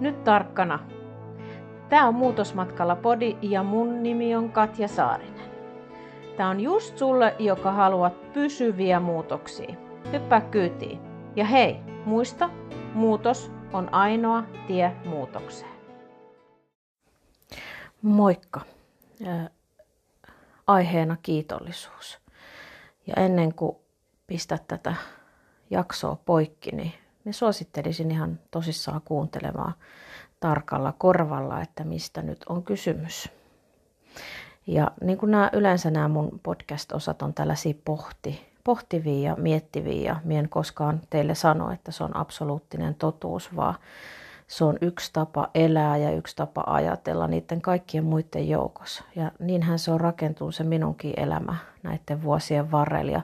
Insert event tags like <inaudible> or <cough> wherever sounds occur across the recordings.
Nyt tarkkana. Tämä on Muutosmatkalla podi ja mun nimi on Katja Saarinen. Tämä on just sulle, joka haluat pysyviä muutoksia. Hyppää kyytiin. Ja hei, muista, muutos on ainoa tie muutokseen. Moikka. Aiheena kiitollisuus. Ja ennen kuin pistät tätä jaksoa poikki, niin me suosittelisin ihan tosissaan kuuntelemaan tarkalla korvalla, että mistä nyt on kysymys. Ja niin kuin nämä, yleensä nämä mun podcast-osat on tällaisia pohti, pohtivia ja miettiviä, ja mien koskaan teille sano, että se on absoluuttinen totuus, vaan se on yksi tapa elää ja yksi tapa ajatella niiden kaikkien muiden joukossa. Ja niinhän se on rakentunut se minunkin elämä näiden vuosien varrella ja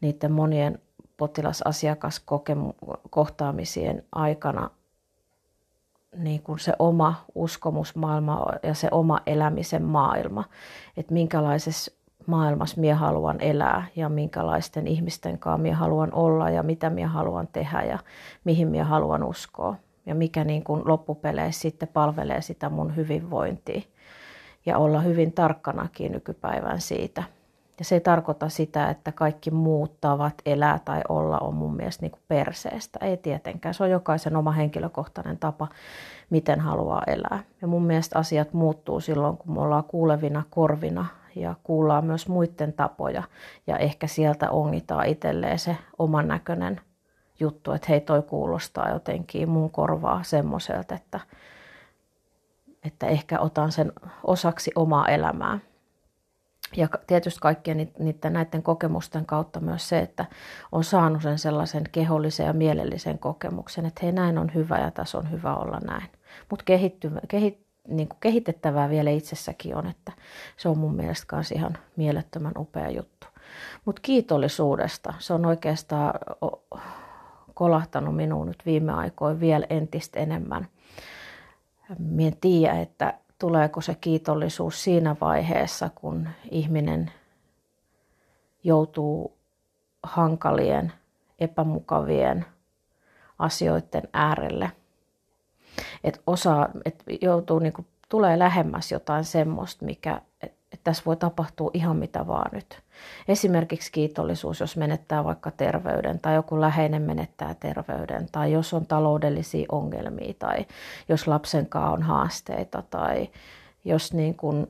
niiden monien potilasasiakaskohtaamisien aikana niin kuin se oma uskomusmaailma ja se oma elämisen maailma, että minkälaisessa maailmassa minä haluan elää ja minkälaisten ihmisten kanssa minä haluan olla ja mitä minä haluan tehdä ja mihin minä haluan uskoa. Ja mikä niin kuin loppupeleissä sitten palvelee sitä mun hyvinvointia. Ja olla hyvin tarkkanakin nykypäivän siitä – ja se ei tarkoita sitä, että kaikki muut tavat elää tai olla on mun mielestä niin kuin perseestä. Ei tietenkään. Se on jokaisen oma henkilökohtainen tapa, miten haluaa elää. Ja mun mielestä asiat muuttuu silloin, kun me ollaan kuulevina korvina ja kuullaan myös muiden tapoja. Ja ehkä sieltä ongitaan itselleen se oman näköinen juttu, että hei toi kuulostaa jotenkin mun korvaa semmoiselta, että, että ehkä otan sen osaksi omaa elämää. Ja tietysti kaikkien niiden näiden kokemusten kautta myös se, että on saanut sen sellaisen kehollisen ja mielellisen kokemuksen, että hei näin on hyvä ja tässä on hyvä olla näin. Mutta kehit, niin kehitettävää vielä itsessäkin on, että se on mun mielestä myös ihan mielettömän upea juttu. Mutta kiitollisuudesta, se on oikeastaan kolahtanut minuun nyt viime aikoina vielä entistä enemmän. Mien tiedä, että tuleeko se kiitollisuus siinä vaiheessa, kun ihminen joutuu hankalien, epämukavien asioiden äärelle. Että osa, et joutuu, niin kuin, tulee lähemmäs jotain semmoista, mikä, että tässä voi tapahtua ihan mitä vaan nyt. Esimerkiksi kiitollisuus, jos menettää vaikka terveyden tai joku läheinen menettää terveyden tai jos on taloudellisia ongelmia tai jos lapsen kanssa on haasteita tai jos niin kuin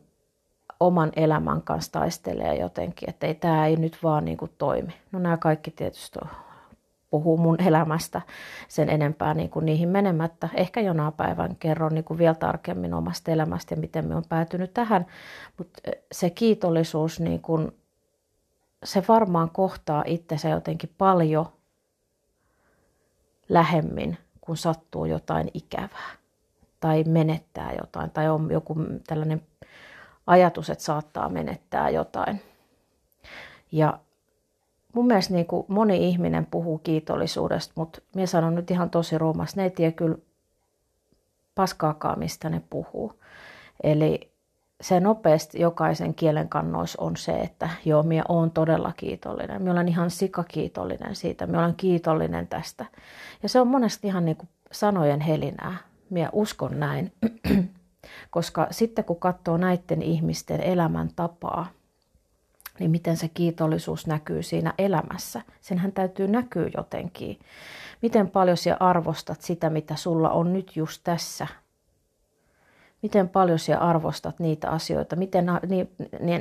oman elämän kanssa taistelee jotenkin, että ei, tämä ei nyt vaan niin kuin toimi. No nämä kaikki tietysti puhuu mun elämästä sen enempää niin kuin niihin menemättä. Ehkä jonain päivän kerron niin kuin vielä tarkemmin omasta elämästä ja miten me on päätynyt tähän. Mutta se kiitollisuus, niin kuin, se varmaan kohtaa itsensä jotenkin paljon lähemmin, kun sattuu jotain ikävää tai menettää jotain tai on joku tällainen ajatus, että saattaa menettää jotain. Ja mun mielestä niin kuin moni ihminen puhuu kiitollisuudesta, mutta minä sanon nyt ihan tosi ruumassa, ne ei tiedä kyllä paskaakaan, mistä ne puhuu. Eli se nopeasti jokaisen kielen kannois on se, että joo, minä olen todella kiitollinen. Minä olen ihan sikakiitollinen siitä. Minä olen kiitollinen tästä. Ja se on monesti ihan niin kuin sanojen helinää. Minä uskon näin. <clears throat> Koska sitten kun katsoo näiden ihmisten elämäntapaa, niin miten se kiitollisuus näkyy siinä elämässä. Senhän täytyy näkyä jotenkin. Miten paljon sinä arvostat sitä, mitä sulla on nyt just tässä. Miten paljon sinä arvostat niitä asioita, miten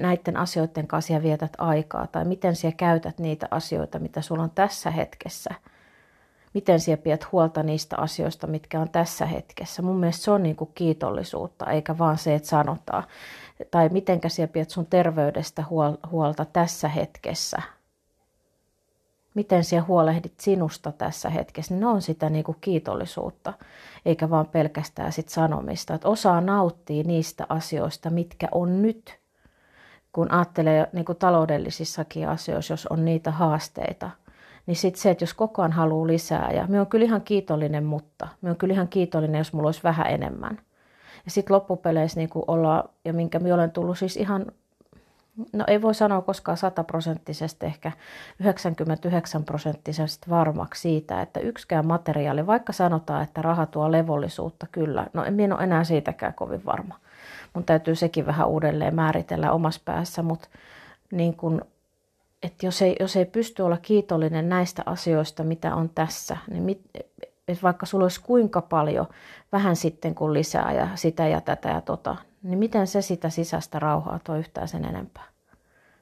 näiden asioiden kanssa vietät aikaa, tai miten sinä käytät niitä asioita, mitä sulla on tässä hetkessä. Miten sinä pidät huolta niistä asioista, mitkä on tässä hetkessä. Mun mielestä se on niin kuin kiitollisuutta, eikä vaan se, että sanotaan tai mitenkä sinä pidät sun terveydestä huolta tässä hetkessä. Miten sinä huolehdit sinusta tässä hetkessä, niin ne on sitä niin kuin kiitollisuutta, eikä vaan pelkästään sit sanomista. Että osaa nauttia niistä asioista, mitkä on nyt, kun ajattelee niin kuin taloudellisissakin asioissa, jos on niitä haasteita, niin sitten se, että jos koko ajan haluaa lisää, ja me on kyllä ihan kiitollinen, mutta me on kyllä ihan kiitollinen, jos mulla olisi vähän enemmän – ja sitten loppupeleissä niin ollaan, ja minkä minä olen tullut siis ihan no ei voi sanoa koskaan sataprosenttisesti, ehkä 99 prosenttisesti varmaksi siitä, että yksikään materiaali, vaikka sanotaan, että raha tuo levollisuutta, kyllä, no en minä ole enää siitäkään kovin varma. Mun täytyy sekin vähän uudelleen määritellä omassa päässä, mutta niin kun, että jos ei, jos ei pysty olla kiitollinen näistä asioista, mitä on tässä, niin mit, että vaikka sulla olisi kuinka paljon vähän sitten kuin lisää ja sitä ja tätä ja tota, niin miten se sitä sisäistä rauhaa tuo yhtään sen enempää?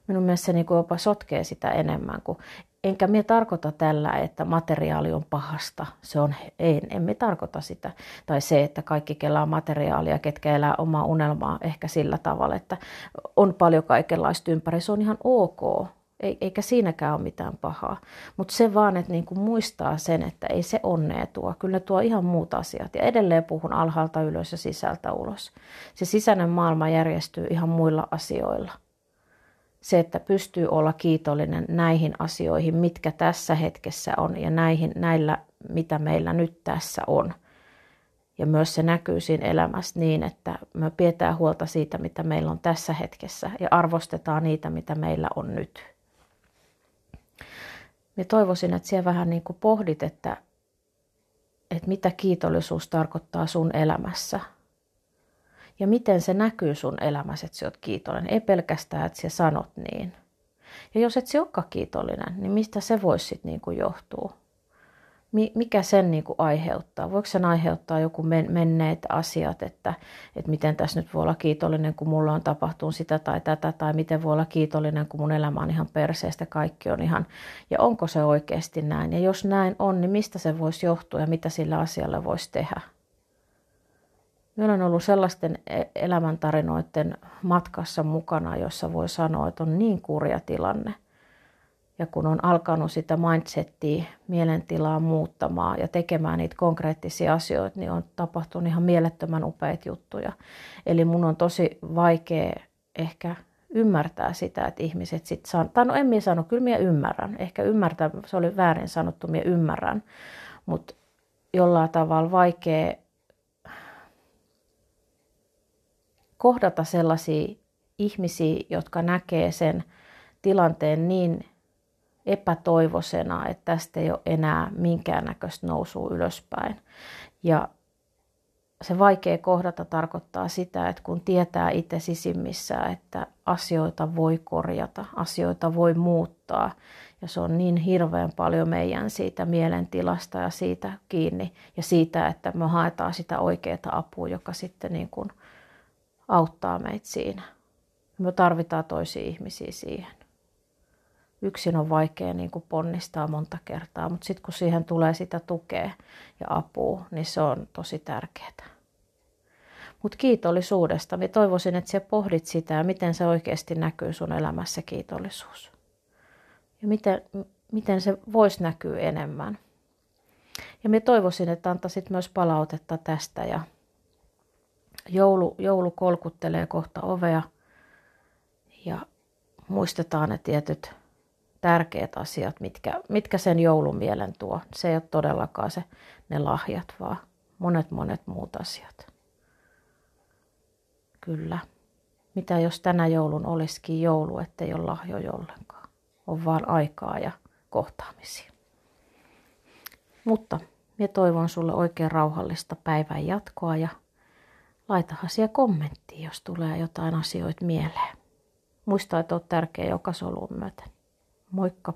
Minun mielestä se niin jopa sotkee sitä enemmän kuin Enkä me tarkoita tällä, että materiaali on pahasta. Se on, ei, en me tarkoita sitä. Tai se, että kaikki kelaa materiaalia, ketkä elää omaa unelmaa ehkä sillä tavalla, että on paljon kaikenlaista ympäri. Se on ihan ok. Eikä siinäkään ole mitään pahaa. Mutta se vaan, että niinku muistaa sen, että ei se onnea tuo. Kyllä tuo ihan muut asiat. Ja edelleen puhun alhaalta ylös ja sisältä ulos. Se sisäinen maailma järjestyy ihan muilla asioilla. Se, että pystyy olla kiitollinen näihin asioihin, mitkä tässä hetkessä on ja näihin, näillä, mitä meillä nyt tässä on. Ja myös se näkyy siinä elämässä niin, että me pidetään huolta siitä, mitä meillä on tässä hetkessä ja arvostetaan niitä, mitä meillä on nyt minä toivoisin, että siellä vähän niin kuin pohdit, että, että mitä kiitollisuus tarkoittaa sun elämässä. Ja miten se näkyy sun elämässä, että sä oot kiitollinen. Ei pelkästään, että sä sanot niin. Ja jos et sä olekaan kiitollinen, niin mistä se voisi sitten niin johtua? Mikä sen niin kuin aiheuttaa? Voiko sen aiheuttaa joku menneet asiat, että, että miten tässä nyt voi olla kiitollinen, kun mulla on tapahtunut sitä tai tätä, tai miten voi olla kiitollinen, kun mun elämä on ihan perseestä, kaikki on ihan, ja onko se oikeasti näin? Ja jos näin on, niin mistä se voisi johtua ja mitä sillä asialla voisi tehdä? Minä olen ollut sellaisten e-, elämäntarinoiden matkassa mukana, jossa voi sanoa, että on niin kurja tilanne – ja kun on alkanut sitä mindsettiä, mielentilaa muuttamaan ja tekemään niitä konkreettisia asioita, niin on tapahtunut ihan mielettömän upeita juttuja. Eli mun on tosi vaikea ehkä ymmärtää sitä, että ihmiset sitten saa, tai no en minä sano, kyllä minä ymmärrän. Ehkä ymmärtää, se oli väärin sanottu, minä ymmärrän. Mutta jollain tavalla vaikea kohdata sellaisia ihmisiä, jotka näkee sen tilanteen niin epätoivoisena, että tästä ei ole enää minkäännäköistä nousua ylöspäin. Ja se vaikea kohdata tarkoittaa sitä, että kun tietää itse sisimmissä, että asioita voi korjata, asioita voi muuttaa, ja se on niin hirveän paljon meidän siitä mielentilasta ja siitä kiinni, ja siitä, että me haetaan sitä oikeaa apua, joka sitten niin kuin auttaa meitä siinä. Me tarvitaan toisia ihmisiä siihen yksin on vaikea niin kuin ponnistaa monta kertaa, mutta sitten kun siihen tulee sitä tukea ja apua, niin se on tosi tärkeää. Mutta kiitollisuudesta, minä toivoisin, että sä pohdit sitä, miten se oikeasti näkyy sun elämässä kiitollisuus. Ja miten, miten se voisi näkyä enemmän. Ja minä toivoisin, että antaisit myös palautetta tästä. Ja joulu, joulu kolkuttelee kohta ovea. Ja muistetaan ne tietyt tärkeät asiat, mitkä, mitkä sen joulun mielen tuo. Se ei ole todellakaan se, ne lahjat, vaan monet monet muut asiat. Kyllä. Mitä jos tänä joulun olisikin joulu, ettei ole lahjoja ollenkaan. On vaan aikaa ja kohtaamisia. Mutta minä toivon sulle oikein rauhallista päivän jatkoa ja laitahan siellä kommenttiin, jos tulee jotain asioita mieleen. Muista, että olet tärkeä joka solun myöten. Moikka!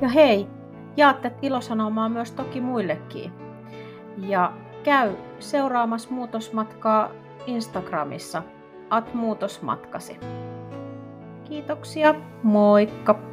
Ja hei, jaatte ilosanomaa myös toki muillekin. Ja käy seuraamassa muutosmatkaa Instagramissa at muutosmatkasi. Kiitoksia, moikka!